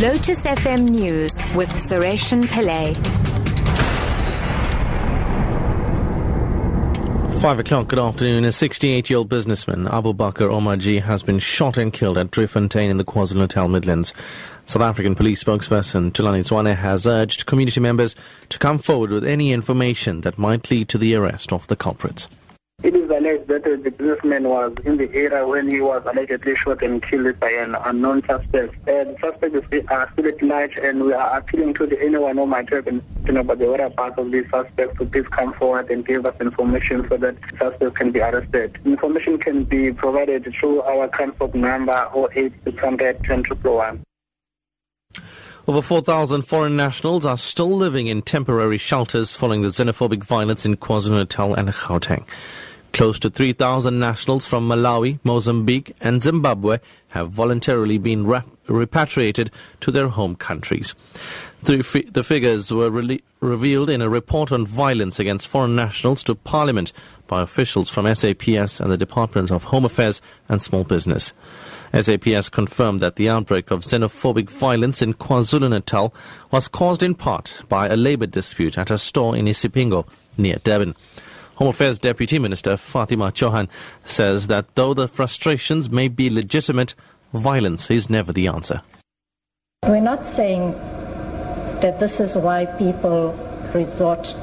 Lotus FM News with Sureshan Pillay. Five o'clock, good afternoon. A 68 year old businessman, Abu Bakr Omajee, has been shot and killed at Driefontein in the KwaZulu Natal Midlands. South African police spokesperson Thulani Zwane has urged community members to come forward with any information that might lead to the arrest of the culprits. Alleged that the businessman was in the area when he was allegedly shot and killed by an unknown suspect. The suspect is still at large and we are appealing to the, anyone who might have information about the whereabouts of these suspects to please come forward and give us information so that suspects can be arrested. Information can be provided through our transport number 08600 101. Over 4,000 foreign nationals are still living in temporary shelters following the xenophobic violence in KwaZulu-Natal and Gauteng. Close to 3,000 nationals from Malawi, Mozambique, and Zimbabwe have voluntarily been repatriated to their home countries. The, fi- the figures were re- revealed in a report on violence against foreign nationals to Parliament by officials from SAPS and the Department of Home Affairs and Small Business. SAPS confirmed that the outbreak of xenophobic violence in KwaZulu-Natal was caused in part by a labor dispute at a store in Isipingo near Durban. Home Affairs Deputy Minister Fatima Chohan says that though the frustrations may be legitimate, violence is never the answer. We're not saying that this is why people resort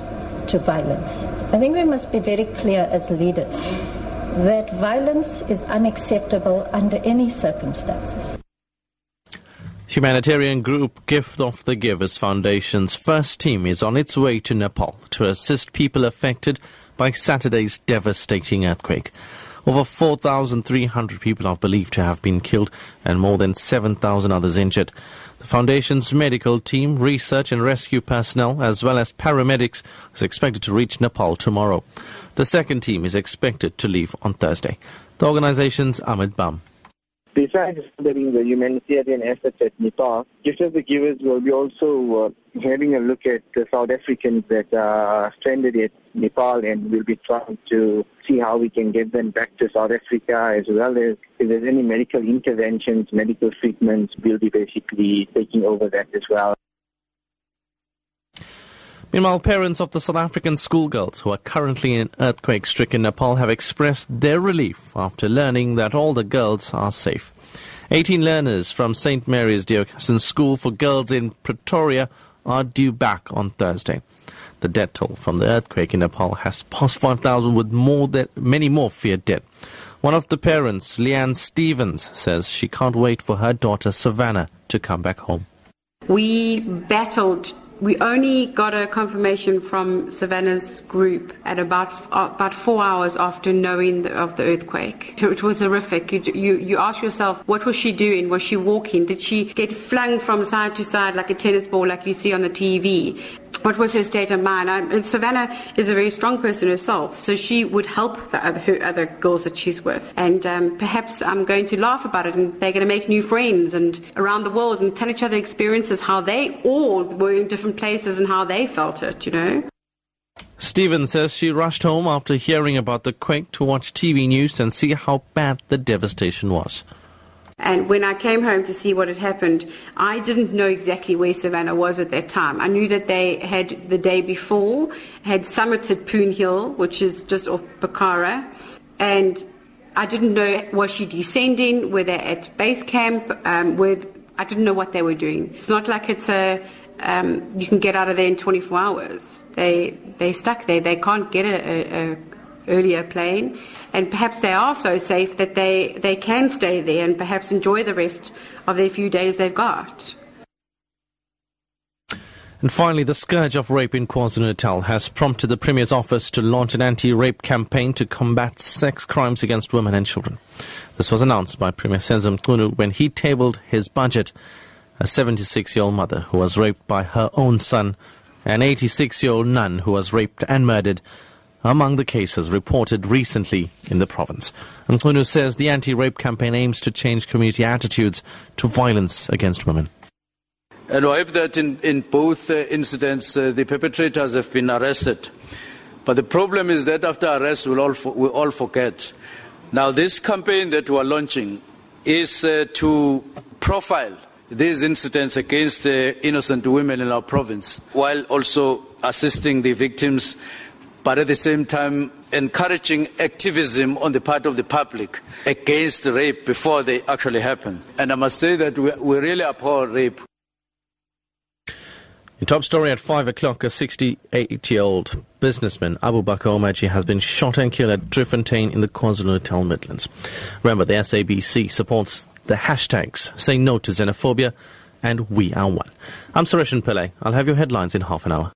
to violence. I think we must be very clear as leaders that violence is unacceptable under any circumstances. Humanitarian group Gift of the Givers Foundation's first team is on its way to Nepal to assist people affected by Saturday's devastating earthquake. Over 4,300 people are believed to have been killed and more than 7,000 others injured. The Foundation's medical team, research and rescue personnel, as well as paramedics, is expected to reach Nepal tomorrow. The second team is expected to leave on Thursday. The organization's Ahmed Bham. Besides studying the humanitarian efforts at Nepal, Gift the Givers will be also uh, having a look at the South Africans that are stranded at Nepal and we'll be trying to see how we can get them back to South Africa as well as if there's any medical interventions, medical treatments, we'll be basically taking over that as well. Meanwhile, parents of the South African schoolgirls who are currently in earthquake stricken Nepal have expressed their relief after learning that all the girls are safe. 18 learners from St. Mary's Diocesan School for Girls in Pretoria are due back on Thursday. The death toll from the earthquake in Nepal has passed 5,000 with more than, many more feared dead. One of the parents, Leanne Stevens, says she can't wait for her daughter Savannah to come back home. We battled we only got a confirmation from Savannah's group at about about four hours after knowing the, of the earthquake. It was horrific. You, you, you ask yourself, what was she doing? Was she walking? Did she get flung from side to side like a tennis ball, like you see on the TV? What was her state of mind? I, Savannah is a very strong person herself, so she would help other, her other girls that she's with. And um, perhaps I'm going to laugh about it, and they're going to make new friends and around the world and tell each other experiences, how they all were in different places and how they felt it, you know. Stevens says she rushed home after hearing about the quake to watch TV news and see how bad the devastation was. And when I came home to see what had happened, I didn't know exactly where Savannah was at that time. I knew that they had the day before had summited Poon Hill, which is just off Pokhara, and I didn't know was she descending, were they at base camp, um, were, I didn't know what they were doing. It's not like it's a um, you can get out of there in 24 hours. They they stuck there. They can't get a, a, a earlier plane, and perhaps they are so safe that they, they can stay there and perhaps enjoy the rest of their few days they've got. And finally, the scourge of rape in KwaZulu-Natal has prompted the Premier's office to launch an anti-rape campaign to combat sex crimes against women and children. This was announced by Premier Senzo Mchunu when he tabled his budget. A 76-year-old mother who was raped by her own son, an 86-year-old nun who was raped and murdered, among the cases reported recently in the province. Mchunu says the anti-rape campaign aims to change community attitudes to violence against women. And I hope that in, in both uh, incidents uh, the perpetrators have been arrested. But the problem is that after arrest we'll all, we'll all forget. Now this campaign that we're launching is uh, to profile these incidents against uh, innocent women in our province, while also assisting the victims, but at the same time encouraging activism on the part of the public against rape before they actually happen. And I must say that we, we really abhor rape. In top story at 5 o'clock, a 68-year-old businessman, Abu Bakr Omajee, has been shot and killed at Driefontein in the KwaZulu-Natal Midlands. Remember, the SABC supports the hashtags Say No to Xenophobia and We Are One. I'm Suresh Pillay. I'll have your headlines in half an hour.